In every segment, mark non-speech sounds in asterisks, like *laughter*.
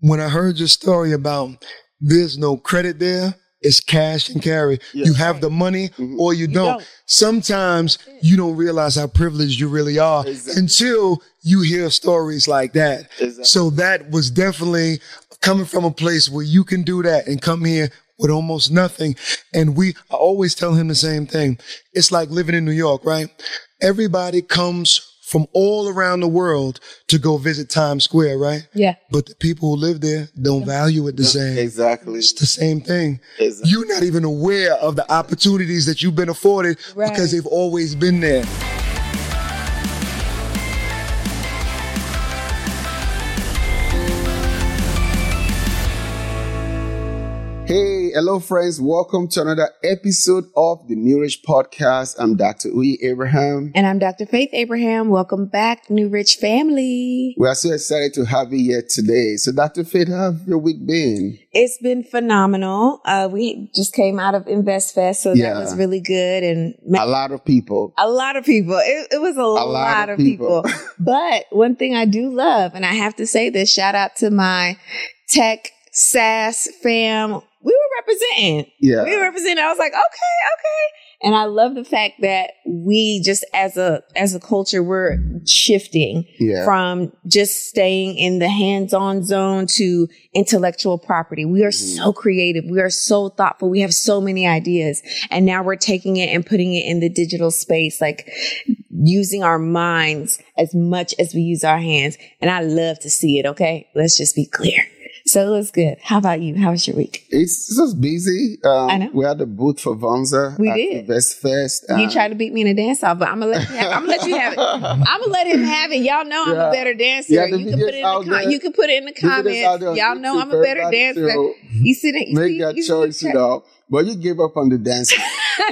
when I heard your story about there's no credit there, it's cash and carry. Yeah. You have the money Mhm. or you, You don't. don't. Sometimes you don't realize how privileged you really are Exactly. until you hear stories like that. Exactly. So that was definitely coming from a place where you can do that and come here with almost nothing. And we I always tell him the same thing. It's like living in New York, right? Everybody comes from all around the world to go visit Times Square, right? Yeah. But the people who live there don't value it the same. Exactly. It's the same thing. Exactly. You're not even aware of the opportunities that you've been afforded Right. because they've always been there. Hey, hello friends. Welcome to another episode of the New Rich Podcast. I'm Dr. Uyi Abraham. And I'm Dr. Faith Abraham. Welcome back, New Rich family. We are so excited to have you here today. So Dr. Faith, how have your week been? It's been phenomenal. Uh, we just came out of Invest Fest, so Yeah. that was really good. And A lot of people. a lot of people. It, it was a, lot, of people. *laughs* but one thing I do love, and I have to say this, shout out to my tech SaaS fam. Representing. Yeah. We representing. I was like, okay, okay. And I love the fact that we just as a as a culture, we're shifting Yeah. from just staying in the hands-on zone to intellectual property. We are Mm-hmm. so creative. We are so thoughtful. We have so many ideas. And now we're taking it and putting it in the digital space, like using our minds as much as we use our hands. And I love to see it. Okay. Let's just be clear. So it was good. How about you? How was your week? It's just busy. Um, I know. We had a booth for Vonza We at did. Invest Fest. you tried to beat me in a dance off, but I'm gonna let you have, I'm gonna let you have it. *laughs* I'm gonna let him have it. Y'all know I'm Yeah. a better dancer. Yeah, you can put it in the com- you can put it in the Look at this out comments. Y'all know I'm a better dancer. You see that? You Make see, that you choice, you know. But you gave up on the dance. *laughs*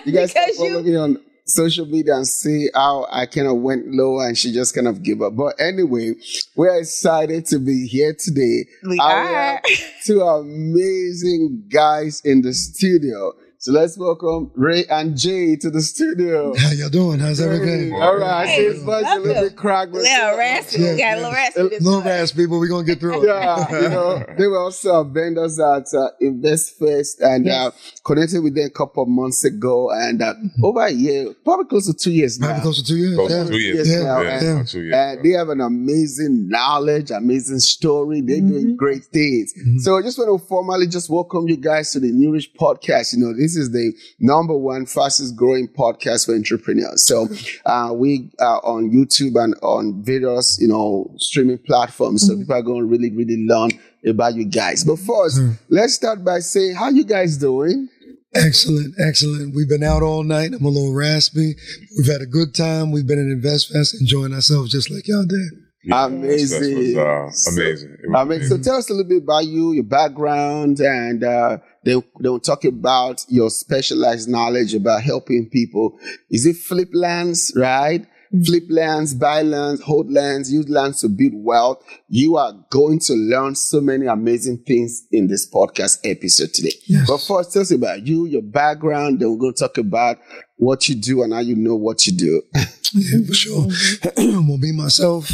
You guys can Because you- me on social media and see how I kind of went low and she just kind of gave up. But anyway, we're excited to be here today. We I are. have *laughs* two amazing guys in the studio. So let's welcome Ray and Jay to the studio. *laughs* How y'all doing? How's everything? All right, I see his voice a little bit cracked. but- Yeah, raspy. Yeah, We got a little raspy. this little morning. raspy, but we're gonna get through it. yeah, you know, they were also vendors at uh, Invest Fest and uh, connected with them a couple of months ago, and uh, over a year, probably close to two years Probably now. close to two years. Close yeah. to two years. Yes, Yeah, now, Yeah, and, yeah. about two and they have an amazing knowledge, amazing story. They're doing great things. Mhm. So I just want to formally just welcome you guys to the New Rich Podcast. You know, this is the number one fastest growing podcast for entrepreneurs. So uh, we are on YouTube and on various, you know, streaming platforms. So people are going to really, really learn about you guys. But first, Mhm. let's start by saying, how you guys doing? Excellent, excellent. We've been out all night. I'm a little raspy. We've had a good time. We've been at Invest Fest, enjoying ourselves just like y'all did. Yeah, Amazing. Was uh, amazing. It was I mean, so tell us a little bit about you, your background, and uh, they they'll talk about your specialized knowledge about helping people. Is it flip lands, right? Mm-hmm. Flip lands, buy lands, hold lands, use lands to build wealth. You are going to learn so many amazing things in this podcast episode today. Yes. But first, tell us about you, your background. Then we're going to talk about what you do and how you know what you do. *laughs* Yeah, for sure. Mm-hmm. *clears throat* well, me myself,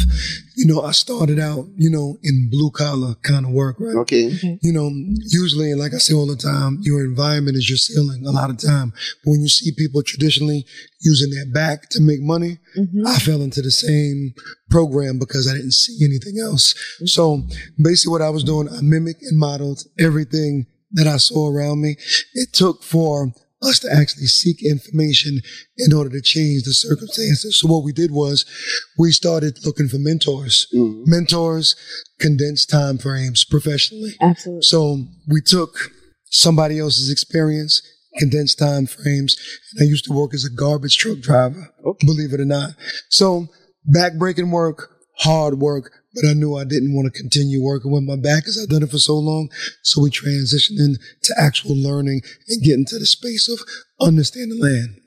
you know, I started out, you know, in blue collar kind of work, right? Okay. You know, usually, like I say all the time, your environment is your ceiling a lot of time. But when you see people traditionally using their back to make money, Mhm. I fell into the same program because I didn't see anything else. So basically what I was doing, I mimicked and modeled everything that I saw around me. It took for us to actually seek information in order to change the circumstances. So what we did was we started looking for mentors, Mhm. mentors, condensed time frames professionally. Absolutely. So we took somebody else's experience, condensed time frames, and I used to work as a garbage truck driver, Okay. believe it or not. So backbreaking work, hard work, but I knew I didn't want to continue working with my back because I've done it for so long. So we transitioned into actual learning and getting to the space of understanding land.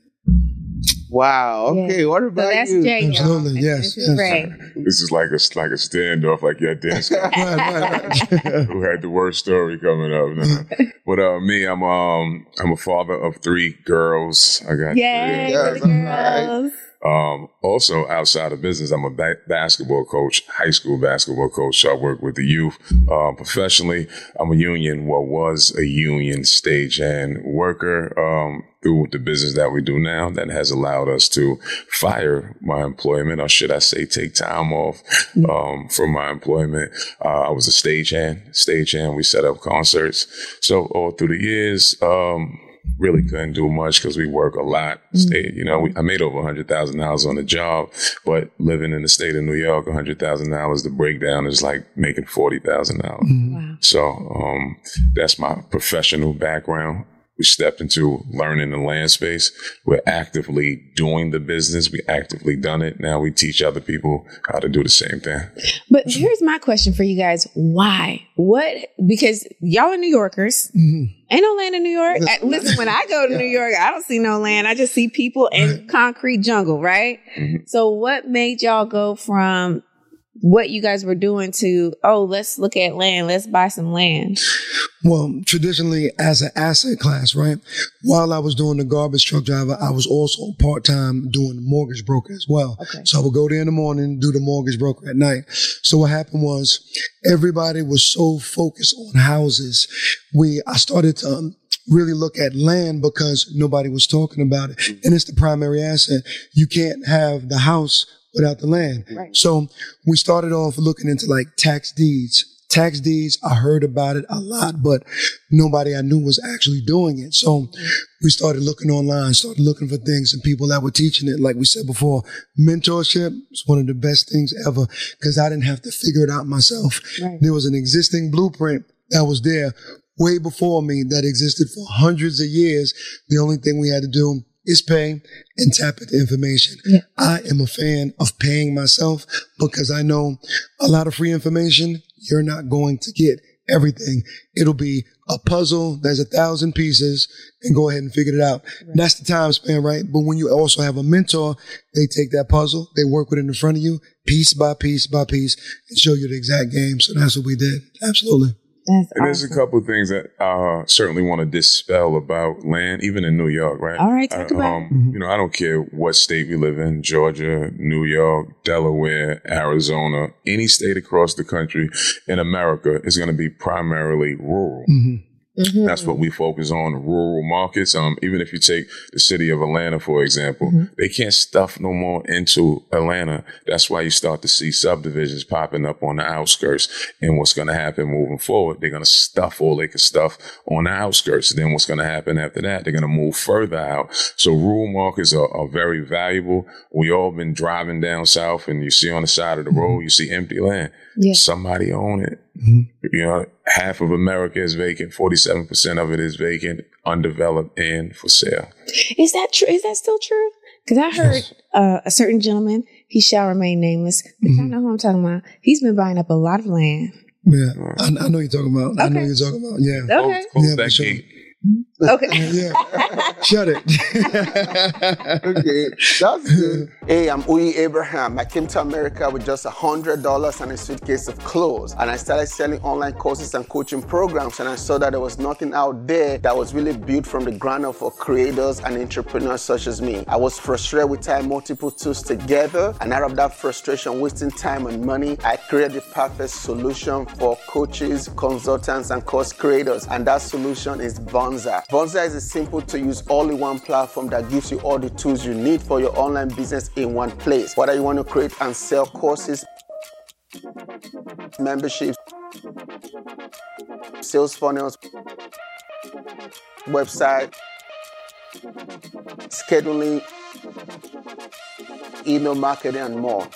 Wow. Okay. What So about that's you? Jay, y'all. Absolutely, yes, This is yes. This is like a like a standoff, like your dance guy Right, right, right. *laughs* who had the worst story coming up. Nah. *laughs* But uh, me, I'm um I'm a father of three girls. I got Yay, Yeah, for the that's girls. Um, also, outside of business, I'm a ba- basketball coach, high school basketball coach. So I work with the youth. Uh, professionally, I'm a union, what was a union stagehand worker. Um, through the business that we do now that has allowed us to fire my employment, or should I say, take time off um, from my employment. Uh, I was a stagehand, stagehand. We set up concerts. So all through the years, um, really couldn't do much because we work a lot. Stay, you know, we, I made over a hundred thousand dollars on the job, but living in the state of New York, a hundred thousand dollars, the breakdown is like making forty thousand dollars. Wow. So um, that's my professional background. We stepped into learning the land space. We're actively doing the business. We actively done it. Now we teach other people how to do the same thing. But here's my question for you guys. Why? What? Because y'all are New Yorkers. Mhm. Ain't no land in New York. Uh, Listen, when I go to New York, I don't see no land. I just see people and concrete jungle, right? Mhm. So what made y'all go from what you guys were doing to, oh, let's look at land. Let's buy some land. Well, traditionally as an asset class, right? While I was doing the garbage truck driver, I was also part time doing the mortgage broker as well. Okay. So I would go there in the morning, do the mortgage broker at night. So what happened was everybody was so focused on houses. We, I started to um, really look at land because nobody was talking about it. And it's the primary asset. You can't have the house without the land. Right. So we started off looking into like tax deeds. Tax deeds, I heard about it a lot, but nobody I knew was actually doing it. So we started looking online, started looking for things and people that were teaching it. Like we said before, mentorship is one of the best things ever because I didn't have to figure it out myself. Right. There was an existing blueprint that was there way before me that existed for hundreds of years. The only thing we had to do is pay and tap into information. Yeah. I am a fan of paying myself because I know a lot of free information, you're not going to get everything. It'll be a puzzle. There's a thousand pieces and go ahead and figure it out. That's the time span, right? But when you also have a mentor, they take that puzzle, they work with it in front of you, piece by piece by piece, and show you the exact game. So that's what we did. Absolutely. That's And there's a couple of things that I uh, certainly want to dispel about land, even in New York, right? All right, talk I- about um, You know, I don't care what state we live in Georgia, New York, Delaware, Arizona, any state across the country in America is going to be primarily rural. Mhm. Mhm. That's what we focus on, rural markets. Um, even if you take the city of Atlanta, for example, Mhm. they can't stuff no more into Atlanta. That's why you start to see subdivisions popping up on the outskirts. And what's going to happen moving forward, they're going to stuff all they can stuff on the outskirts. Then what's going to happen after that? They're going to move further out. So rural markets are, are very valuable. We all been driving down south and you see on the side of the road, you see empty land. Yeah. Somebody own it. Mhm. You know, half of America is vacant, 47% of it is vacant, undeveloped, and for sale. Is that true? Is that still true? Because I heard uh, a certain gentleman, he shall remain nameless, but y'all Mhm. know who I'm talking about. He's been buying up a lot of land. Yeah. I, I know you're talking about. I know Okay. you're talking about. Yeah. Okay. Close, close Yeah, that for sure. gate. Okay. *laughs* Yeah. Shut it. *laughs* okay, that's good. Hey, I'm Uyi Abraham. I came to America with just $100 and a suitcase of clothes. And I started selling online courses and coaching programs. And I saw that there was nothing out there that was really built from the ground up for creators and entrepreneurs such as me. I was frustrated with tying multiple tools together. And out of that frustration, wasting time and money, I created the perfect solution for coaches, consultants, and course creators. And that solution is Vonza. Vonza is a simple to use all in one platform that gives you all the tools you need for your online business in one place. Whether you want to create and sell courses, memberships, sales funnels, website, scheduling, email marketing, and more.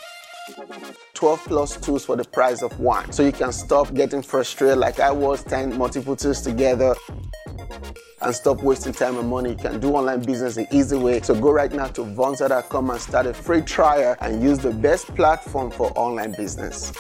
12 plus tools for the price of one. So you can stop getting frustrated like I was tying multiple tools together and stop wasting time and money. You can do online business the easy way. So go right now to Vonza.com and start a free trial and use the best platform for online business.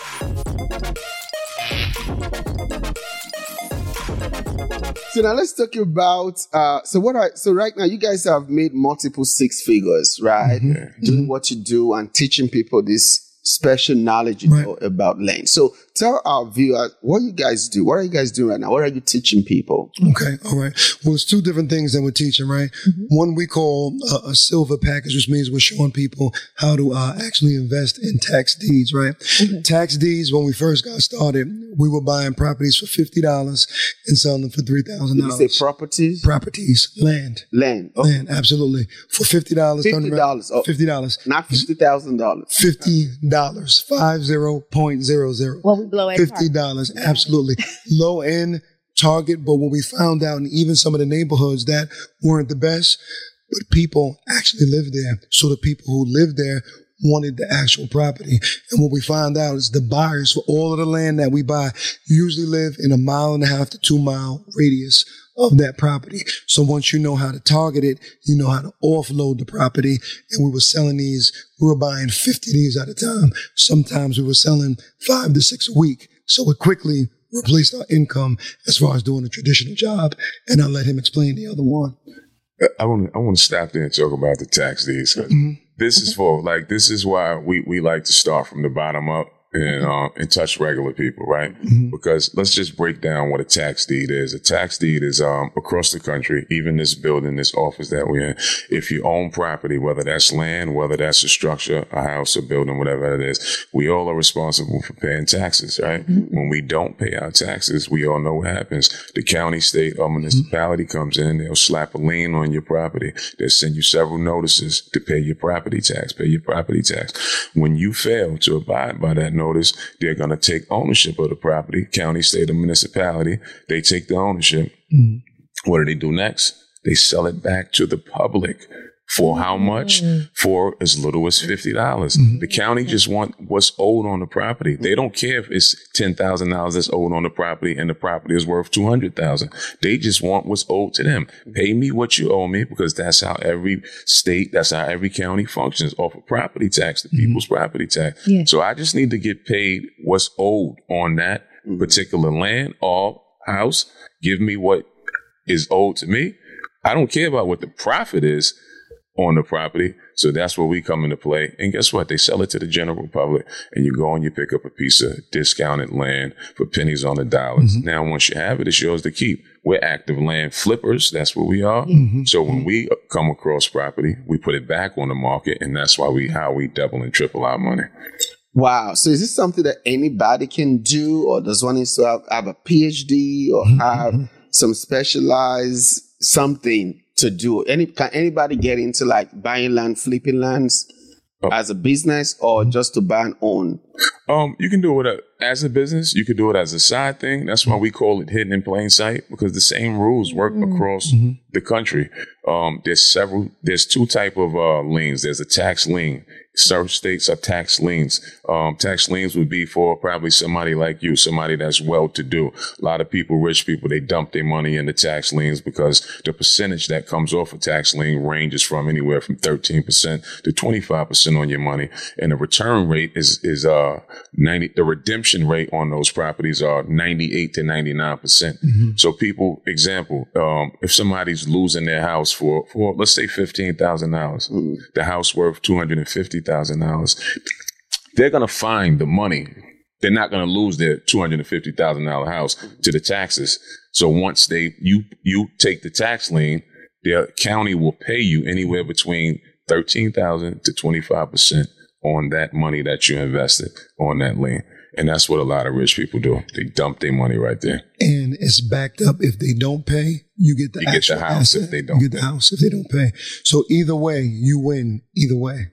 So now let's talk about uh, so what I so right now you guys have made multiple six figures, right? Mhm. Doing what you do and teaching people this special knowledge you know about land. So tell our viewers what you guys do. What are you guys doing right now? What are you teaching people? Okay, all right. Well, it's two different things that we're teaching, right? One we call a, a silver package, which means we're showing people how to uh, actually invest in tax deeds, right? Tax deeds. When we first got started, we were buying properties for fifty dollars and selling them for three thousand dollars. you say properties? Properties, land, land. Oh, land, absolutely for fifty dollars. $50. Oh. Fifty dollars. not fifty thousand dollars. Fifty dollars, five zero point zero zero. Well, we blow. Fifty dollars, absolutely *laughs* low end target. But what we found out, in even some of the neighborhoods that weren't the best, but people actually lived there. So the people who lived there wanted the actual property. And what we find out is the buyers for all of the land that we buy usually live in a mile and a half to two mile radius of that property. So once you know how to target it, you know how to offload the property. And we were selling these, we were buying 50 of these at a time. Sometimes we were selling five to six a week. So it quickly replaced our income as far as doing a traditional job. And I'll let him explain the other one. I want to I want to stop there and talk about the tax deeds. Mhm. This is mm-hmm. for like this is why we we like to start from the bottom up and um and touch regular people, right? Mhm. Because let's just break down what a tax deed is. A tax deed is um across the country, even this building, this office that we're in. If you own property, whether that's land, whether that's a structure, a house, a building, whatever it is, we all are responsible for paying taxes, right? When we don't pay our taxes, we all know what happens. The county, state, or municipality comes in, they'll slap a lien on your property. They'll send you several notices to pay your property tax, pay your property tax. When you fail to abide by that notice, they're going to take ownership of the property, county, state, or municipality. They take the ownership. Mhm. What do they do next? They sell it back to the public. For how much? Mm. For as little as fifty dollars. Mm-hmm. The county just want what's owed on the property. They don't care if it's ten thousand dollars that's owed on the property and the property is worth two hundred thousand. They just want what's owed to them. Pay me what you owe me because that's how every state, that's how every county functions off of property tax, the mm-hmm. people's property tax. Yeah. So I just need to get paid what's owed on that mm-hmm. particular land or house. Give me what is owed to me. I don't care about what the profit is on the property. So that's where we come into play. And guess what? They sell it to the general public and you go and you pick up a piece of discounted land for pennies on the dollars. Mm-hmm. Now, once you have it, it's yours to keep. We're active land flippers. That's what we are. Mm-hmm. So when we come across property, we put it back on the market. And that's why we, how we double and triple our money. Wow. So is this something that anybody can do, or does one need to have, have a PhD or mm-hmm. have some specialized something to do? Any can anybody get into like buying land, flipping lands Oh. as a business, or just to buy and own? Um, you can do it as a business. You could do it as a side thing. That's why we call it hidden in plain sight because the same rules work across the country. Um, there's several. There's two type of uh, liens. There's a tax lien. Certain states are tax liens. Um, tax liens would be for probably somebody like you, somebody that's well to do. A lot of people, rich people, they dump their money into tax liens because the percentage that comes off a tax lien ranges from anywhere from 13% to 25% on your money. And the return rate is, is, uh, 90, the redemption rate on those properties are 98 to 99%. percent So people, example, um, if somebody's losing their house for, for, let's say $15,000, the house worth $250,000, they're going to find the money. They're not going to lose their $250,000 house to the taxes. So once they, you, you take the tax lien, the county will pay you anywhere between 13,000 to 25% on that money that you invested on that lien. And that's what a lot of rich people do. They dump their money right there. And it's backed up. If they don't pay, you get the You get the house if they don't You get the house if they don't pay. So either way, you win. Either way.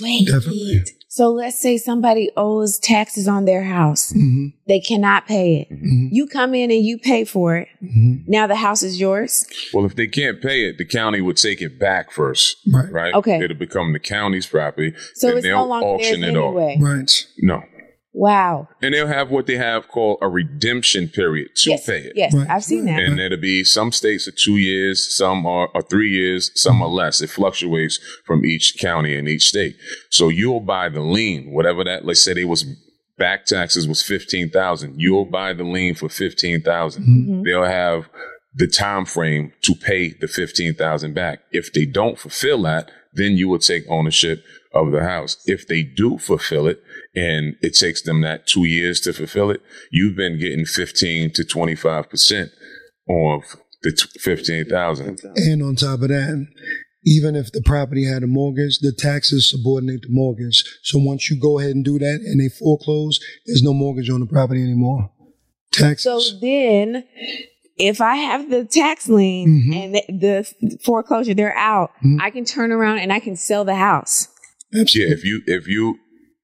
Wait. Definitely. So let's say somebody owes taxes on their house. hmm They cannot pay it. hmm You come in and you pay for it. hmm Now the house is yours. Well, if they can't pay it, the county would take it back first, Right. right? Okay. It'll become the county's property. So then it's they'll no longer auction theirs it off. Right. No. Wow. And they'll have what they have called a redemption period to yes. pay it. Yes, Right. I've seen that. And it'll be some states are two years, some are, are three years, some are less. It fluctuates from each county and each state. So you'll buy the lien, whatever that. Let's say they was back taxes was fifteen thousand. You'll buy the lien for fifteen Mhm. They'll have the time frame to pay the fifteen thousand back. If they don't fulfill that, then you will take ownership of the house. If they do fulfill it and it takes them that two years to fulfill it, you've been getting 15 to 25% of the t- 15,000. And on top of that, even if the property had a mortgage, the taxes subordinate the mortgage. So once you go ahead and do that and they foreclose, there's no mortgage on the property anymore. Taxes. So then, if I have the tax lien Mhm. and the, the foreclosure, they're out, Mhm. I can turn around and I can sell the house. Yeah, if you if you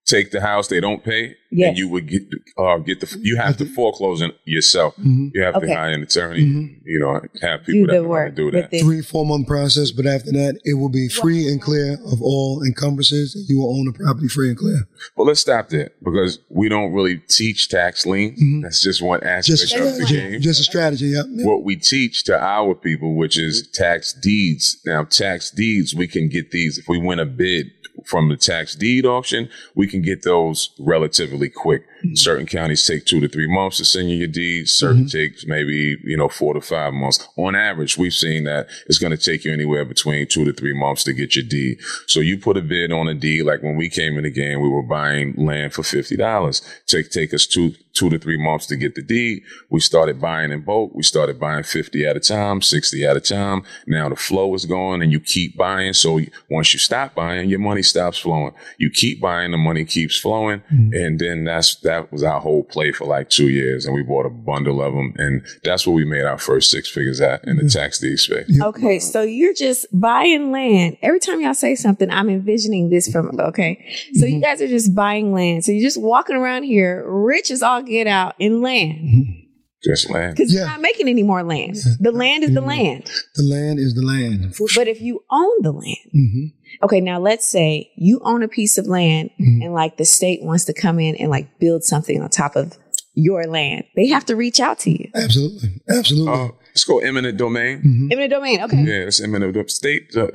take the house, they don't pay, Yes. and you would get uh, get the you have to foreclose it yourself. Mhm. You have Okay. to hire an attorney. Mhm. You know, have Do people that the work. to do that. it. Three, four month process, but after that, it will be free and clear of all encumbrances. You will own the property free and clear. Well, let's stop there because we don't really teach tax lien. Mhm. That's just one aspect Just of the strategy. game. Just a strategy. Yeah. yeah. what we teach to our people, which is tax deeds. Now, tax deeds, we can get these if we win a bid from the tax deed auction, we can get those relatively quick. Mm-hmm. Certain counties take two to three months to send you your deeds. Certain mm-hmm. takes maybe, you know, four to five months. On average, we've seen that it's going to take you anywhere between two to three months to get your deed. So you put a bid on a deed. Like when we came in the game, we were buying land for $50. Take, take us two, two to three months to get the deed. We started buying in bulk. We started buying 50 at a time, 60 at a time. Now the flow is going and you keep buying. So once you stop buying, your money stops flowing. You keep buying, the money keeps flowing. Mm-hmm. And then that's, that was our whole play for like two years. And we bought a bundle of them. And that's where we made our first six figures at in the mm-hmm. tax deed space. Okay, so you're just buying land. Every time y'all say something, I'm envisioning this from, okay. So you mm-hmm. guys are just buying land. So you're just walking around here, rich as all get out in land. Mm-hmm. Just land. Because you're not making any more land. The land is the land. The land is the land. For sure. But if you own the land, hmm okay, now let's say you own a piece of land Mhm. and like the state wants to come in and like build something on top of your land. They have to reach out to you. Absolutely. Absolutely. Uh, let's go eminent domain. Mhm. Eminent domain. Okay. Yeah, it's eminent domain. State, uh,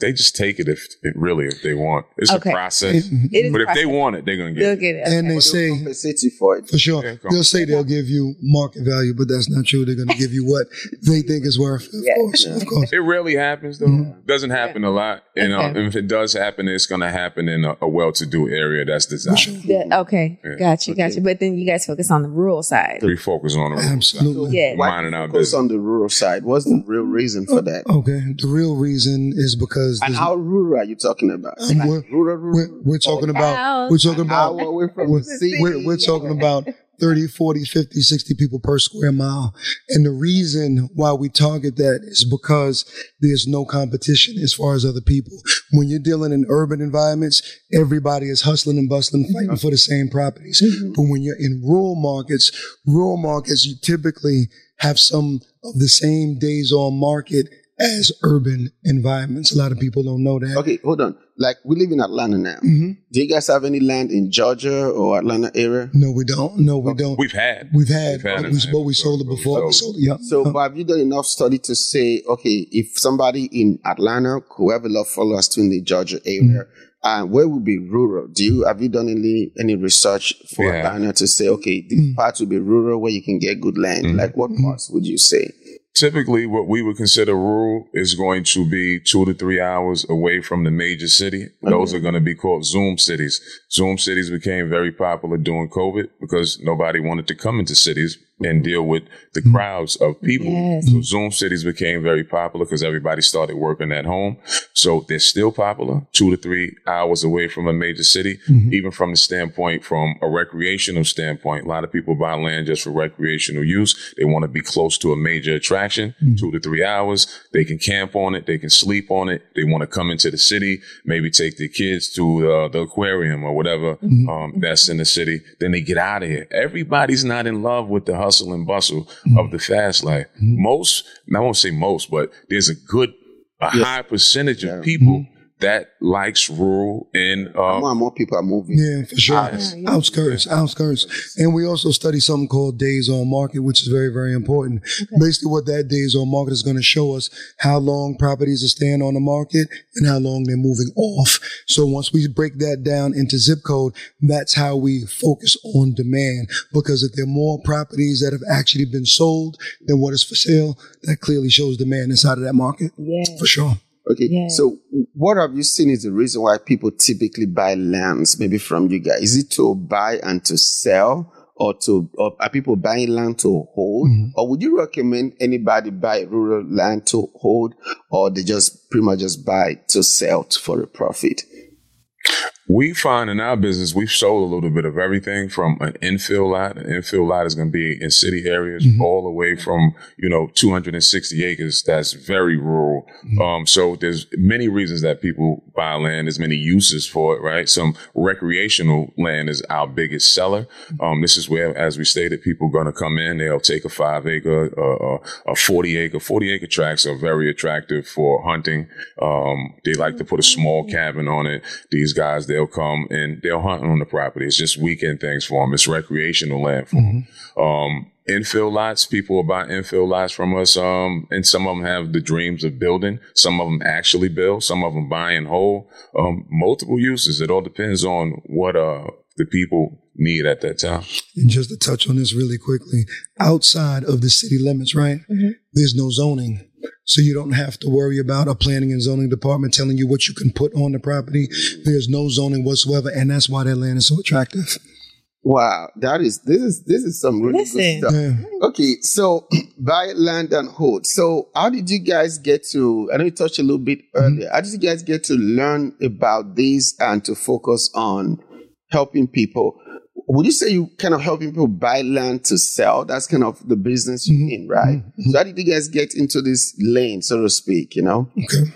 they just take it if it really, if they want. It's Okay. a process. It is But if they want it, they're going to get They'll get it. get it. And they Okay. say, compensate you for it. for sure, Yeah, they'll say they'll give you market value, but that's not true. They're going to give you what they think is worth. Of Yeah. course. Of course. It rarely happens though. Doesn't happen a lot. And uh, Okay. if it does happen, it's going to happen in a, a well-to-do area that's designed. Yeah, okay. Yeah. Got you. Got you. But then you guys focus on the rural side. We focus on the rural Absolutely. Yeah. Why Minding our focus business. On the rural side? What's the real reason for that? Oh, okay. The real reason is because And how rural are you talking about? Like we're- rural, rural. we're, we're talking about, House. we're talking How about, away from we're, the city? we're, we're talking about 30, 40, 50, 60 people per square mile. And the reason why we target that is because there's no competition as far as other people. When you're dealing in urban environments, everybody is hustling and bustling, fighting for the same properties. Mm-hmm. But when you're in rural markets, rural markets, you typically have some of the same days on market as urban environments. A lot of people don't know that. Okay, hold on. Like we live in Atlanta now. hmm Do you guys have any land in Georgia or Atlanta area? No, we don't. No, we don't. We've had. We've had, We've had but we, but we sold it before. We sold it. Yeah. So, but have you done enough study to say, okay, if somebody in Atlanta, whoever love follow us to in the Georgia area, uh, where would be rural? Do you have you done any any research for Yeah. Atlanta to say, okay, this Mm. part will be rural where you can get good land? Mhm. Like what parts would you say? Typically, what we would consider rural is going to be two to three hours away from the major city. Those are going to be called Zoom cities. Zoom cities became very popular during COVID because nobody wanted to come into cities and deal with the crowds of people. Yes. So Zoom cities became very popular because everybody started working at home. So they're still popular, two to three hours away from a major city, even from the standpoint, from a recreational standpoint. A lot of people buy land just for recreational use. They want to be close to a major attraction, two to three hours. They can camp on it. They can sleep on it. They want to come into the city, maybe take their kids to uh, the aquarium or whatever um, that's in the city. Then they get out of here. Everybody's not in love with the hustle and bustle of mm-hmm. the fast life. Mm-hmm. Most, I won't say most, but there's a good, a high percentage Yeah. of people mm-hmm. That likes rural and uh, more and more people are moving. Yeah, for sure. Yes. Yeah. Outskirts, outskirts. And we also study something called days on market, which is very, very important. Basically, what that days on market is going to show us how long properties are staying on the market and how long they're moving off. So once we break that down into zip code, that's how we focus on demand. Because if there are more properties that have actually been sold than what is for sale, that clearly shows demand inside of that market. Yeah. For sure. Okay. Yes. So what have you seen is the reason why people typically buy lands, maybe from you guys? Is it to buy and to sell? Or to, or are people buying land to hold? Mhm. Or would you recommend anybody buy rural land to hold? Or they just pretty much just buy to sell t- for a profit? We find in our business, we've sold a little bit of everything from an infill lot. An infill lot is going to be in city areas Mhm. all the way from, you know, 260 acres. That's very rural. Mhm. Um, so there's many reasons that people buy land. There's many uses for it, right? Some recreational land is our biggest seller. Um, this is where, as we stated, people are going to come in. They'll take a five acre, uh, a 40 acre, 40 acre tracts are very attractive for hunting. Um, they like to put a small cabin on it. These guys, they'll come and they'll hunt on the property. It's just weekend things for them. It's recreational land for them. Um, infill lots, people will buy infill lots from us. Um, and some of them have the dreams of building. Some of them actually build. Some of them buy and hold. Um, multiple uses. It all depends on what, uh, the people need at that time. And just to touch on this really quickly, outside of the city limits, right? Mhm. There's no zoning. So you don't have to worry about a planning and zoning department telling you what you can put on the property. There's no zoning whatsoever. And that's why that land is so attractive. Wow. That is, this is, this is some really Listen. good stuff. Yeah. Okay, so *clears throat* buy land and hold. So how did you guys get to? I know you touched a little bit earlier. How did you guys get to learn about this and to focus on helping people? Would you say you kind of helping people buy land to sell? That's kind of the business you're Mhm. in, right? Mhm. So how did you guys get into this lane, so to speak? You know? Okay.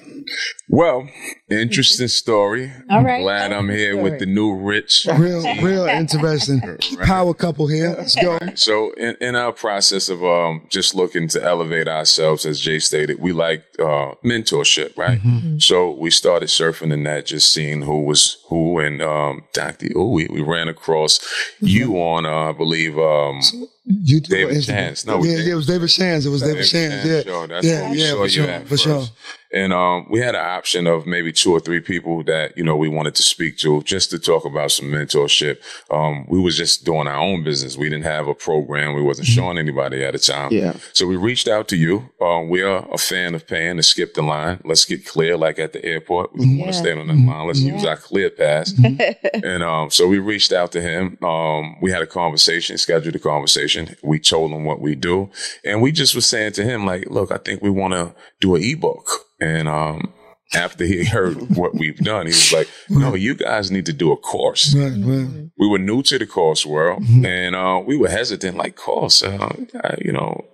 Well, interesting story. *laughs* All right. Glad I'm here with the new rich. Real, real interesting. *laughs* Power couple here. Let's go. *laughs* So in, in our process of um, just looking to elevate ourselves, as Jay stated, we like uh, mentorship, right? Mm-hmm. So we started surfing the net, just seeing who was who, and um, Dr. Oh, we, we ran across you on, uh, I believe, um, You David Instagram. Chance. No, yeah, did. yeah, it was David Shands. It was David Shands. Yeah. Show. That's Yeah, where we yeah, for sure, for sure. And um, we had an option of maybe two or three people that you know we wanted to speak to just to talk about some mentorship. Um, we was just doing our own business. We didn't have a program. We wasn't showing anybody at the time. Yeah. So we reached out to you. Um, we are a fan of paying to skip the line. Let's get clear, like at the airport. We want Yeah. to stay on that line. Let's use our clear pass. *laughs* and um, so we reached out to him. Um, we had a conversation, scheduled a conversation. We told him what we do, and we just was saying to him, like, look, I think we want to do an ebook. And um, after he heard what we've done, he was like, no, you guys need to do a course. Right, right. we were new to the course world and uh, we were hesitant like course uh, I- you know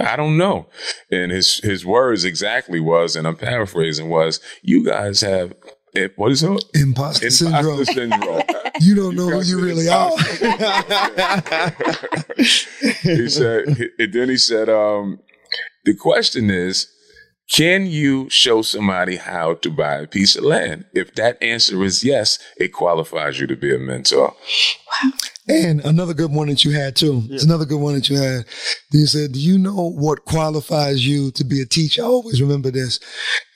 i don't know. And his his words exactly was and i'm paraphrasing was you guys have eh, what is it? Imposter syndrome. imposter syndrome. *laughs* You don't know who you really are. *laughs* he said and then he said um the question is can you show somebody how to buy a piece of land? If that answer is yes, it qualifies you to be a mentor. Wow. And another good one that you had too. It's another good one that you had. You said, "Do you know what qualifies you to be a teacher?" I always remember this,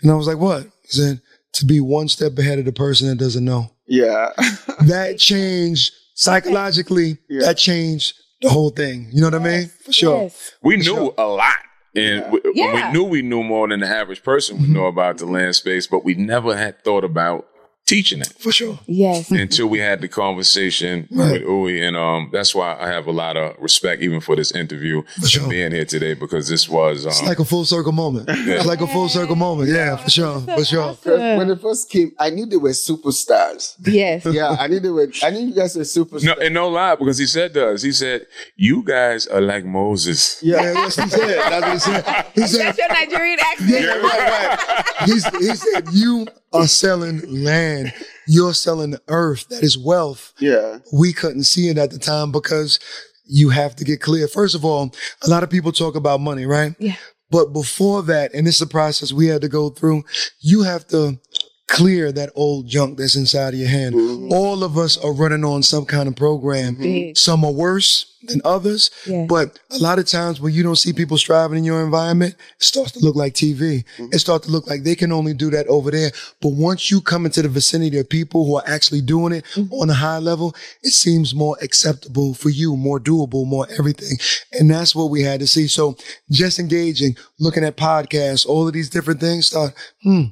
and I was like, "What?" He said, "To be one step ahead of the person that doesn't know." Yeah. *laughs* That changed psychologically. Yeah. That changed the whole thing. You know what I mean? For sure. Yes. We For knew sure. a lot. And we, Yeah. we knew we knew more than the average person would know mm-hmm. about the land space, but we never had thought about teaching it For sure. Yes. *laughs* until we had the conversation Right. with Uyi. And um, that's why I have a lot of respect even for this interview For sure. and being here today because this was um, It's like a full circle moment. *laughs* It's like a full circle moment. Yeah, for sure. For sure. Because when it first came, I knew they were superstars. Yes. *laughs* Yeah, I knew they were. I knew you guys were superstars. no, and no lie because he said to us, he said, "You guys are like Moses." Yeah, that's what he said. That's what he said. He said, That's your Nigerian accent. Yeah, right, right. He's, he said, You are selling land. You're selling the earth. That is wealth. Yeah. We couldn't see it at the time because you have to get clear. First of all, a lot of people talk about money, right? Yeah. But before that, and it's a process we had to go through, you have to clear that old junk that's inside of your hand. Mm-hmm. All of us are running on some kind of program. Mm-hmm. Big. Some are worse than others, Yeah. but a lot of times when you don't see people striving in your environment, it starts to look like TV. Mm-hmm. It starts to look like they can only do that over there. But once you come into the vicinity of people who are actually doing it on a high level, it seems more acceptable for you, more doable, more everything. And that's what we had to see. So just engaging, looking at podcasts, all of these different things, thought, hmm,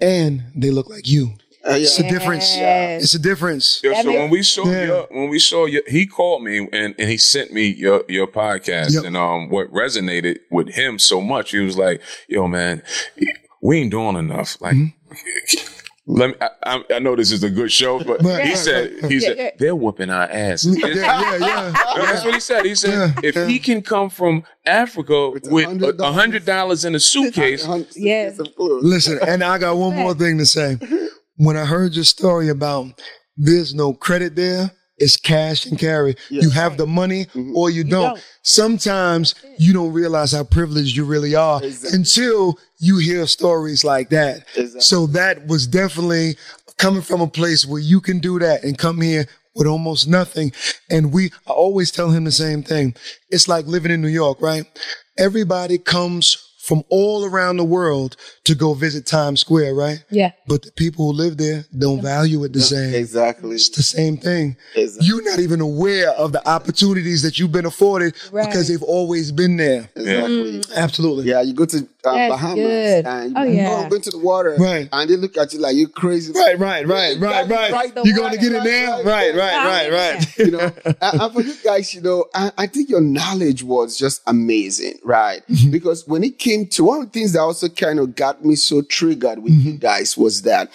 and they look like you. Uh, yeah. It's a difference. Yes. It's a difference. Yo, so when we saw Yeah. your, when we saw your, he called me and, and he sent me your your podcast Yep. and um what resonated with him so much he was like yo man we ain't doing enough like let me I, I, I know this is a good show but Right, he right, said right. he Yeah, said yeah. they're whooping our ass Yeah, yeah, yeah. That's what he said. He said Yeah, if yeah. he can come from Africa With with $100 a hundred dollars in a suitcase, Yes. Listen, and I got one more thing to say. *laughs* When I heard your story about there's no credit there, it's cash and carry. You have the money mm-hmm. or you don't. don't. Sometimes you don't realize how privileged you really are Exactly. until you hear stories like that. Exactly. So that was definitely coming from a place where you can do that and come here with almost nothing. And we, I always tell him the same thing. It's like living in New York, right? Everybody comes from all around the world to go visit Times Square, right? Yeah. But the people who live there don't value it the same. Exactly. It's the same thing. Exactly. You're not even aware of the opportunities that you've been afforded Right. because they've always been there. Exactly. Absolutely. Yeah, you go to uh, That's Bahamas good. and you Oh, oh, yeah. I'm going the water, Right. And they look at you like you're crazy, Right, right, right, right, Right, right. right, You're going to get in there? right, Right, right, right. right, right. *laughs* you know. and, and for you guys, you know, I, I think your knowledge was just amazing, right? Mm-hmm. Because when it came to one of the things that also kind of got me so triggered with Mm-hmm. you guys was that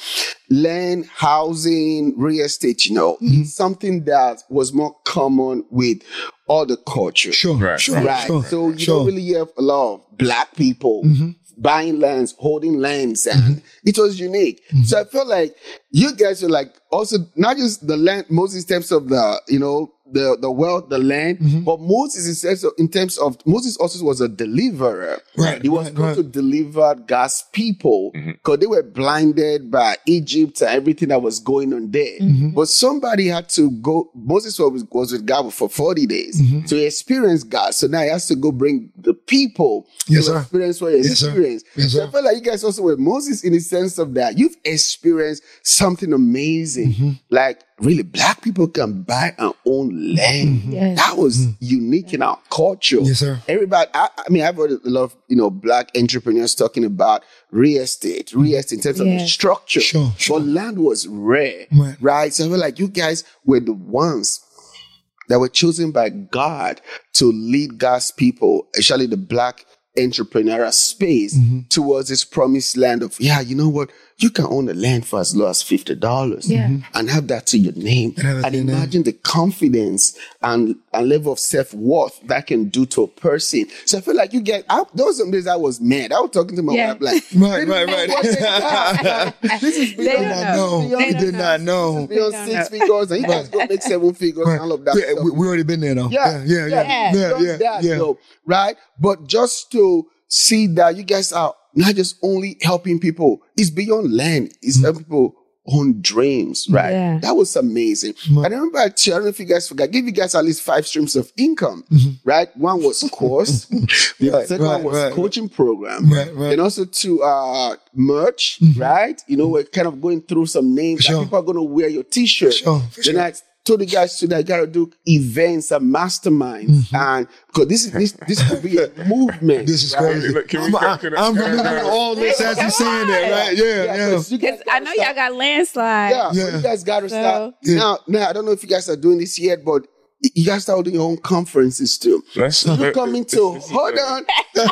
land, housing, real estate, you know, Mm-hmm. something that was more common with other cultures. Sure, Right. sure, Right. sure. So you sure. Mm-hmm. don't really have a lot of black people buying lands, holding lands, and it was unique. Mm-hmm. So I felt like you guys are like also not just the land, Moses in terms of the, you know, the, the wealth, the land, Mm-hmm. but Moses in terms of, in terms of Moses also was a deliverer. Right, He was right, going right. to deliver God's people because they were blinded by Egypt and everything that was going on there. Mm-hmm. But somebody had to go. Moses was, was with God for 40 days Mm-hmm. to experience God. So now he has to go bring the people Yes, to sir. experience what he Yes, sir. experienced. Yes, so sir. I feel like you guys also were Moses in the sense of that you've experienced something amazing. Mm-hmm. Like really, black people can buy and own land. Yes. That was unique in our culture. Mm-hmm. Yes, sir. Everybody, I, I mean, I've heard a lot of, you know, black entrepreneurs talking about real estate, real estate in terms of the structure. Sure, sure. But land was rare, Right. right? So I feel like you guys were the ones that were chosen by God to lead God's people, especially the black entrepreneurial space Mm-hmm. towards this promised land of, yeah, you know what? You can own the land for as low as $50 Yeah. Mm-hmm. and have that to your name. And have And name. imagine the confidence and, and level of self worth that can do to a person. So I feel like you get, I, there was some days I was mad. I was talking to my Yeah. wife like, *laughs* Right, right, right. know what they *laughs* got." Like, this is beyond, don't know. know. They did not know. beyond six don't figures. And you guys go make seven figures and all of that. Yeah, stuff. we, we already been there though. Yeah, yeah, yeah, yeah, yeah. yeah, done yeah, that, yeah. though, right? But just to see that you guys are not just only helping people, it's beyond land. It's Mm-hmm. helping people own dreams, right? Yeah. That was amazing. Mm-hmm. I remember, I don't know if you guys forgot, I gave you guys at least five streams of income, right? One was *laughs* course, the Mm-hmm. Right, second right, one was right. coaching program, Right, right. and also to uh merch, right? You know, we're kind of going through some names Sure. that people are going to wear your t-shirt. Sure, for Then. I told the guys today I gotta do events and masterminds, Mm-hmm. and because this is this this could be a *laughs* movement. This is crazy. Look, can we- I'm, can- can- I'm can- remembering all this as he's saying that, right? Yeah, yeah. 'cause you guys Because I know gotta y'all got landslide. Yeah, Yeah. but you guys gotta So- start Yeah. now. Now I don't know if you guys are doing this yet, but you guys start holding your own conferences too. Let's You coming to hold on. So,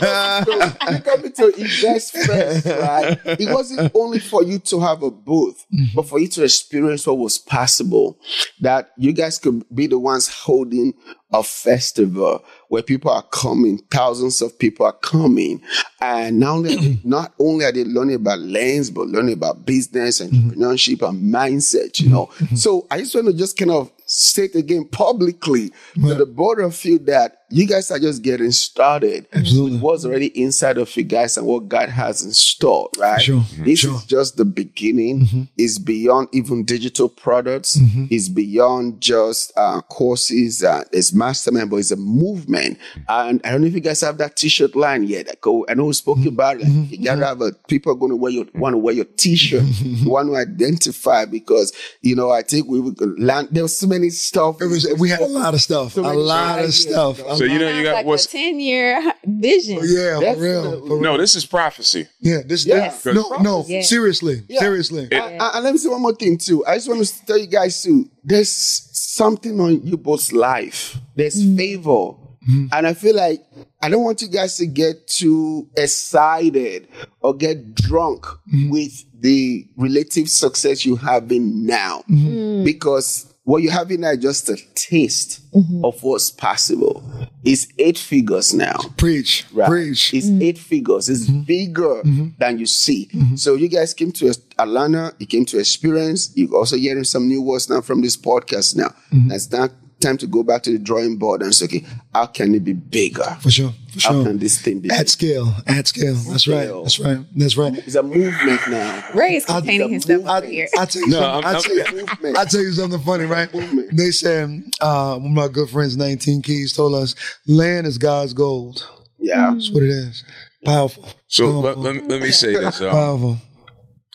you coming to Invest Fest, right? It wasn't only for you to have a booth, mm-hmm. but for you to experience what was possible. That you guys could be the ones holding a festival where people are coming, thousands of people are coming, and not only are they, *clears throat* not only are they learning about lands, but learning about business, mm-hmm. entrepreneurship, and mindset. You know, mm-hmm. so I just want to just kind of state again publicly to the board of you that you guys are just getting started Absolutely. with what's already inside of you guys and what God has in store, right? Sure, mm-hmm. This sure. is just the beginning. Mm-hmm. It's beyond even digital products. Mm-hmm. It's beyond just uh, courses. Uh, it's mastermind, but it's a movement. And I don't know if you guys have that T-shirt line yet. I, go, I know we spoke about it. Like, you gotta have a people are going to wear your want to wear your T-shirt. you want to identify because you know I think we would land. There was so many stuff. It was, we had a lot of stuff, So a lot of ideas, stuff, a So you know you got like what's a ten year *laughs* vision. Oh, yeah, for That's real. the- For real. no. This is prophecy. Yeah, this. Yes. this- no, no. Yeah. Seriously, Yeah. seriously. And, and let me say one more thing too. I just want to tell you guys too. There's something on you both's life. There's mm. favor, mm-hmm. and I feel like I don't want you guys to get too excited or get drunk mm-hmm. with the relative success you have having now, mm-hmm. mm. because what you're having now is just a taste of what's possible. It's eight figures now. Preach, Right. preach. It's mm-hmm. eight figures. It's mm-hmm. bigger mm-hmm. than you see. So you guys came to Atlanta. You came to experience. You're also hearing some new words now from this podcast. Now That's now time to go back to the drawing board and say, okay, how can it be bigger? For sure, for sure. How sure. can this thing be? At scale, at scale. That's right. That's right. That's right. It's a movement now. Ray is I'll- containing himself I, over here. I tell you No, something. I'm- I tell you, I'm- Movement. I tell you something funny, right? They said uh, one of my good friends, 19 Keys, told us land is God's gold. Yeah. That's what it is. Powerful. So let, Powerful. let, me- let me say this. Um, Powerful.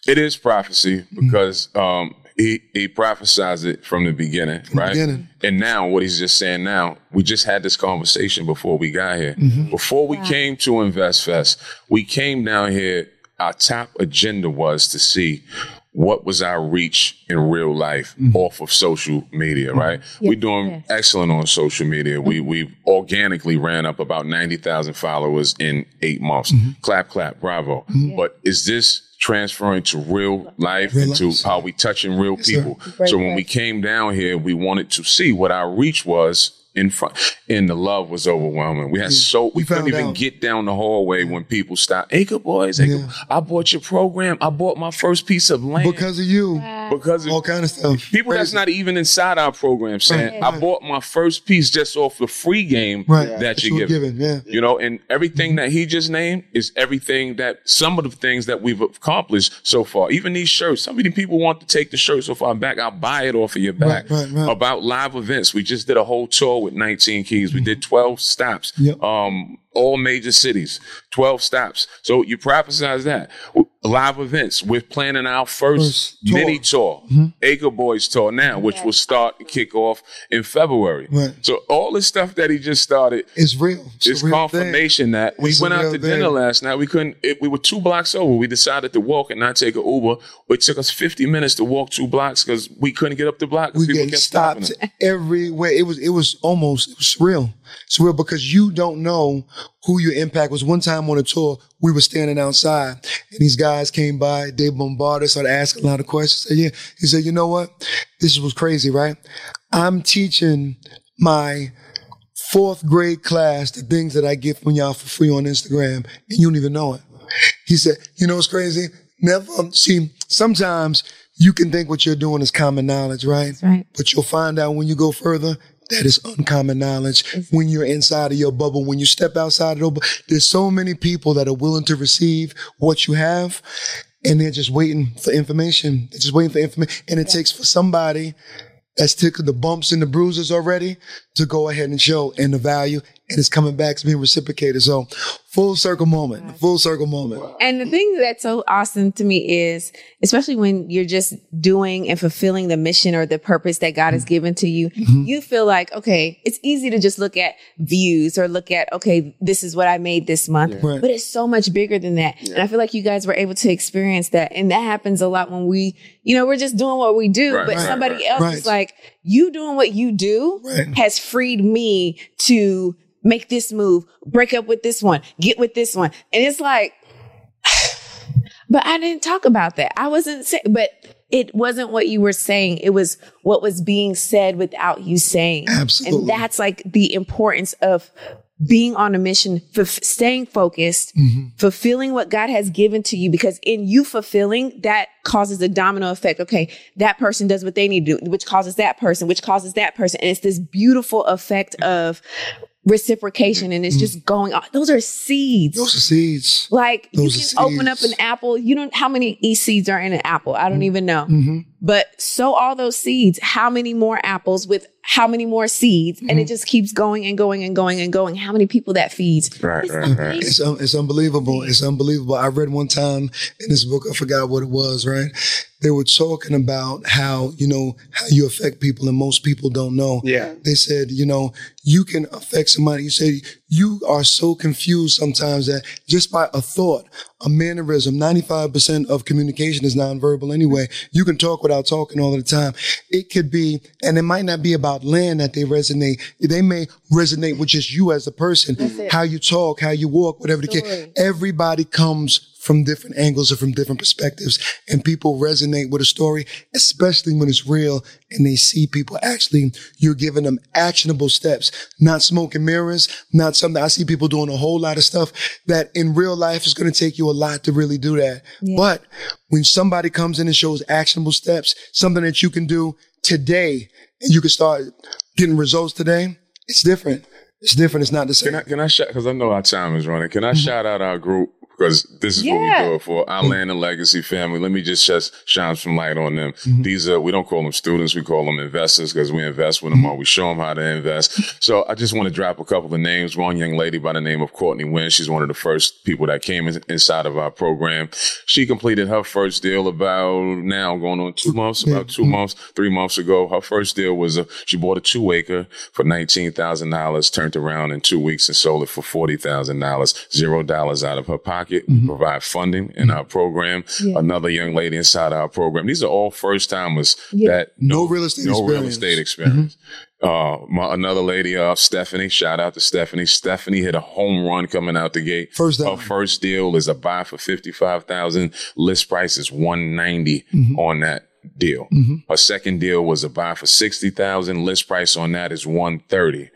it is prophecy because um, he he prophesied it from the beginning, right? beginning. And now what he's just saying now, we just had this conversation before we got here. Mm-hmm. Before we came to Invest Fest, we came down here. Our top agenda was to see what was our reach in real life mm-hmm. off of social media, mm-hmm. right? We're doing excellent on social media. We we organically ran up about ninety thousand followers in eight months. Clap, clap, bravo! But is this transferring to real life Real and to life. how we touching real sir. people? so when we came down here, we wanted to see what our reach was in front, and the love was overwhelming. We had so we, We couldn't even out. get down the hallway when people stopped. Acre boys, Acre, Yeah. I bought your program. I bought my first piece of land Because of you. Because of All kind of stuff. people that's not even inside our program saying, I bought my first piece just off the free game right. that That you're you were giving. Yeah. You know, and everything that he just named is everything that some of the things that we've accomplished so far. Even these shirts, some of the people want to take the shirts off our back. I'll buy it off of your back. Right, right, right. About live events, we just did a whole tour with 19 keys. We did 12 stops. Yep. Um, all major cities, 12 stops. So you prophesize that. Live events. We're planning our first, First tour. mini tour, mm-hmm. Acre Boys tour now, which will start to kick off in February. Right. So all the stuff that he just started is real. It's, it's a real confirmation that we It's went out to thing. dinner last night. We couldn't. It, we were two blocks over. We decided to walk and not take an Uber. It took us 50 minutes to walk two blocks because we couldn't get up the block. we people get kept stopped everywhere. It was it was almost it was surreal. Surreal because you don't know who your impact was. One time on a tour, we were standing outside and these guys came by, they bombarded us, started asking a lot of questions. Said, yeah. He said, you know what? This was crazy, right? I'm teaching my fourth grade class the things that I get from y'all for free on Instagram, and you don't even know it. He said, you know what's crazy? Never see, sometimes you can think what you're doing is common knowledge, right? right. But you'll find out when you go further that is uncommon knowledge when you're inside of your bubble. When you step outside of the bubble, there's so many people that are willing to receive what you have and they're just waiting for information. They're just waiting for information. And it takes for somebody that's taken the bumps and the bruises already to go ahead and show and the value and it's coming back to being reciprocated. So full circle moment, full circle moment. And the thing that's so awesome to me is, especially when you're just doing and fulfilling the mission or the purpose that God has mm-hmm. given to you, mm-hmm. you feel like, okay, it's easy to just look at views or look at, okay, this is what I made this month, Right. but it's so much bigger than that. And I feel like you guys were able to experience that. And that happens a lot when we, you know, we're just doing what we do, Right, but right, somebody right. else Right. is like, you doing what you do Right. has freed me to make this move, break up with this one, get with this one. And it's like, *sighs* but I didn't talk about that. I wasn't saying, but it wasn't what you were saying. It was what was being said without you saying. Absolutely. And that's like the importance of being on a mission, for staying focused, Mm-hmm. fulfilling what God has given to you, because in you fulfilling, that causes a domino effect. Okay, that person does what they need to do, which causes that person, which causes that person. And it's this beautiful effect of reciprocation and it's just going on. Those are seeds. Mm-hmm. Those are seeds. Like Those you can open up an apple. You don't how many e seeds are in an apple? I don't even know. Mm-hmm. But sow all those seeds. How many more apples with how many more seeds, and Mm-hmm. it just keeps going and going and going and going. How many people that feeds? Right, It's right, right. It's un- it's unbelievable. It's unbelievable. I read one time in this book, I forgot what it was, right? They were talking about how, you know, how you affect people and most people don't know. Yeah. They said, you know, you can affect somebody. You say you are so confused sometimes that just by a thought, a mannerism, 95% of communication is nonverbal anyway. You can talk without talking all the time. It could be, and it might not be about land that they resonate. They may resonate with just you as a person, how you talk, how you walk, whatever the case. Everybody comes from different angles or from different perspectives and people resonate with a story, especially when it's real and they see people actually, you're giving them actionable steps, not smoke and mirrors, not something I see people doing a whole lot of stuff that in real life is going to take you a lot to really do that. But when somebody comes in and shows actionable steps, something that you can do today and you can start getting results today, it's different. It's different. It's not the same. Can I can I shout because I know our time is running. Can I mm-hmm. shout out our group because this is what we Yeah. do it for our mm. land and legacy family. Let me just sh- shine some light on them. Mm-hmm. These are we don't call them students, we call them investors because we invest with them or mm-hmm. we show them how to invest. So I just want to drop a couple of names. One young lady by the name of Courtney Wynn. She's one of the first people that came in, inside of our program. She completed her first deal about now going on two months, about 2 mm-hmm. months, three months ago. Her first deal was a, she bought a two acre for nineteen thousand dollars, turned around in two weeks and sold it for forty thousand dollars, zero dollars out of her pocket. We provide funding in our program. Yeah. Another young lady inside our program. These are all first timers Yeah. that No real estate no real experience. estate experience. Uh, my, another lady, uh, Stephanie. Shout out to Stephanie. Stephanie hit a home run coming out the gate. First Her first deal is a buy for fifty five thousand. List price is one on that deal. Mm-hmm. Her second deal was a buy for sixty thousand. List price on that is one thirty.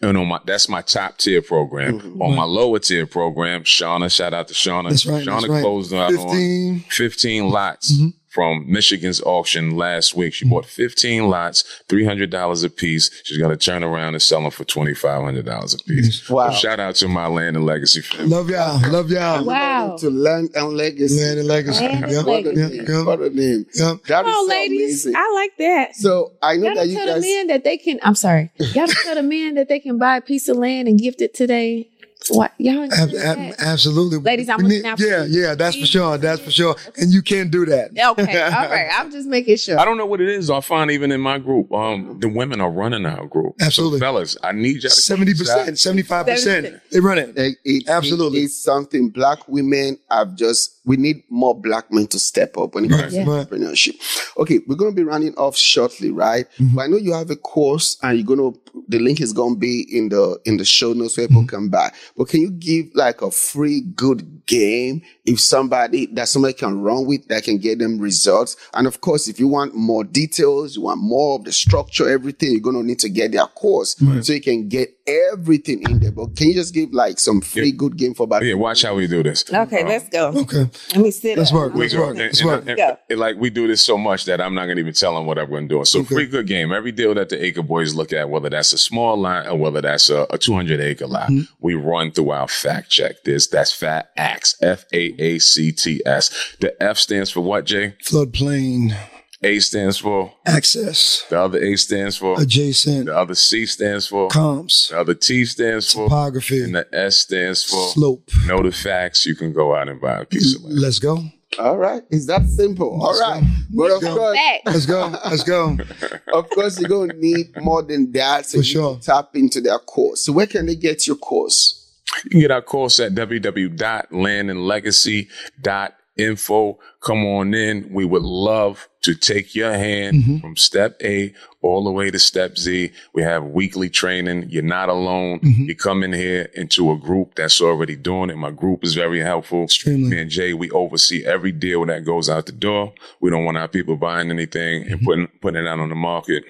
And on my that's my top tier program. Mm-hmm. On my lower tier program, Shauna. Shout out to Shauna. That's right. Shauna that's right. closed out on 15. 15 lots mm-hmm. From Michigan's auction last week. She bought 15 lots, $300 a piece. She's going to turn around and sell them for $2,500 a piece. Mm-hmm. Wow. So shout out to my land and legacy family. Love y'all. Love y'all. Wow. To land and legacy. Land and legacy. Land and What a name. Yep. What a name. Yep. That Come on, so ladies. amazing. I like that. So I know Y'all that don't you tell guys. the men that they can. I'm sorry. Y'all don't tell the men that they can buy a piece of land and gift it today. What y'all? Ab- ab- absolutely. Ladies, I'm We looking need- out for Yeah, yeah, that's for sure. That's for sure. And you can't do that. Okay, *laughs* all right. I'm just making sure. I don't know what it is. I find even in my group, um, the women are running our group. Absolutely. So fellas, I need y'all Seventy percent, sevenity-five percent. 70%. They run it. It, it- Absolutely. it is something black women have just, we need more black men to step up when it comes Yeah. to Right. entrepreneurship. Okay, we're going to be running off shortly, right? Mm-hmm. But I know you have a course and you're going to, the link is going to be in the, in the show notes where people Mm-hmm. can buy. But can you give like a free good game if somebody, that somebody can run with that can get them results? And of course, if you want more details, you want more of the structure, everything, you're going to need to get their course so you can get everything in there. But can you just give like some free good game for about Yeah, watch how we do this. Okay, Uh, let's go. Okay. Let me sit. Let's up. work. We Let's go. work. And, Let's and- work. and- Go. and, like we do this so much that I'm not going to even tell them what I'm going to do. So free good game. Every deal that the Acre Boys look at, whether that's a small lot or whether that's a, a 200 acre lot, Mm-hmm. we run through our fact check. This that's Fat Acts. F A A C T S. The F stands for what, Jay? Floodplain, A stands for. access, The other A stands for. adjacent, The other C stands for. comps, The other T stands for. topography, And the S stands for. slope. Know the facts. You can go out and buy a piece of land. Let's go. All right, it's that simple. All Let's right, go. but of go. course, Let's go. Let's go. *laughs* of course, you're going to need more than that. So For you sure. tap into their course. So where can they get your course? You can get our course at www.landandlegacy.info. Come on in. We would love to take your hand mm-hmm. from step A all the way to step Z. We have weekly training. You're not alone. Mm-hmm. You come in here into a group that's already doing it. My group is very helpful. Extremely. Me and Jay, we oversee every deal that goes out the door. We don't want our people buying anything and mm-hmm. putting putting it out on the market.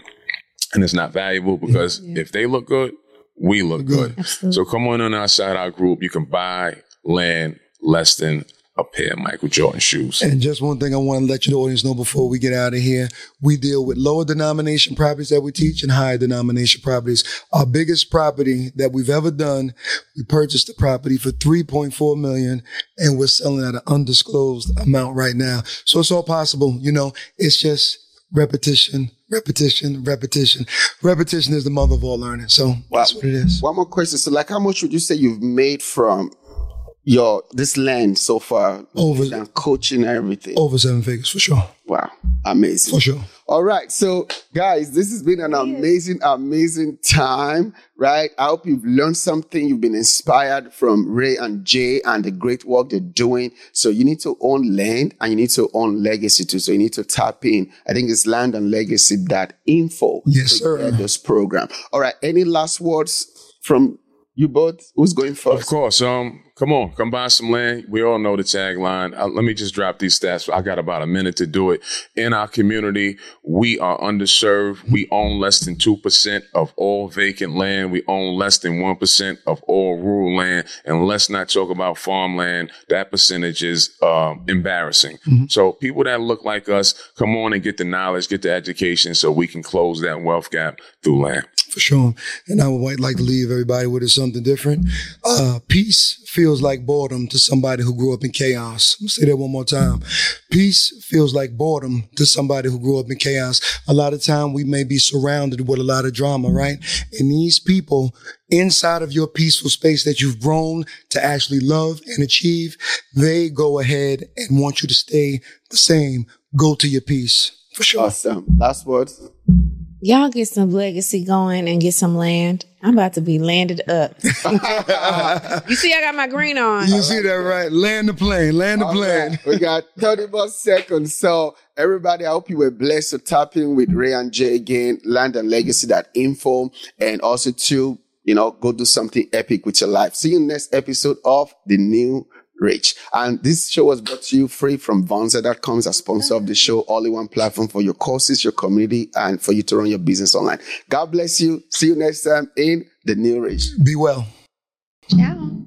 And it's not valuable because if they look good, we look good. So come on on our side, our group. You can buy land less than a pair of Michael Jordan shoes. And just one thing I want to let you the audience know before we get out of here. We deal with lower denomination properties that we teach and higher denomination properties. Our biggest property that we've ever done, we purchased the property for 3.4 million and we're selling at an undisclosed amount right now. So it's all possible. You know, it's just repetition, repetition, repetition. Repetition is the mother of all learning. So that's what it is. One more question. So, like, how much would you say you've made from your this land so far? Over- and coaching everything. Over seven figures for sure. Wow, amazing. For sure. All right. So, guys, this has been an amazing, amazing time, right? I hope you've learned something. You've been inspired from Ray and Jay and the great work they're doing. So you need to own land and you need to own legacy too. So you need to tap in. I think it's land and legacy that info Yes, sir. this program. All right. Any last words from you both? Who's going first Of course. Um, come on, come buy some land. We all know the tagline. Uh, let me just drop these stats. I got about a minute to do it. In our community, we are underserved. We own less than 2% of all vacant land. We own less than 1% of all rural land. And let's not talk about farmland. That percentage is um, embarrassing. So people that look like us, come on and get the knowledge, get the education so we can close that wealth gap through land. For sure. And I would like to leave everybody with something different. Uh, peace feels like boredom to somebody who grew up in chaos. I'm say that one more time. Peace feels like boredom to somebody who grew up in chaos. A lot of time we may be surrounded with a lot of drama, right? And these people inside of your peaceful space that you've grown to actually love and achieve, they go ahead and want you to stay the same. Go to your peace. For sure. Awesome. Last words. Y'all get some legacy going and get some land. I'm about to be landed up. *laughs* you see, I got my green on. You see that right? Land the plane, land the All plane. right, We got 30 more seconds. So everybody, I hope you were blessed to tap in with Ray and Jay again, land and legacy.info. And also to, you know, go do something epic with your life. See you next episode of The New Rich. And this show was brought to you free from Vonza.com as a sponsor of the show, all in one platform for your courses, your community, and for you to run your business online. God bless you. See you next time in The New Rich. Be well. Ciao.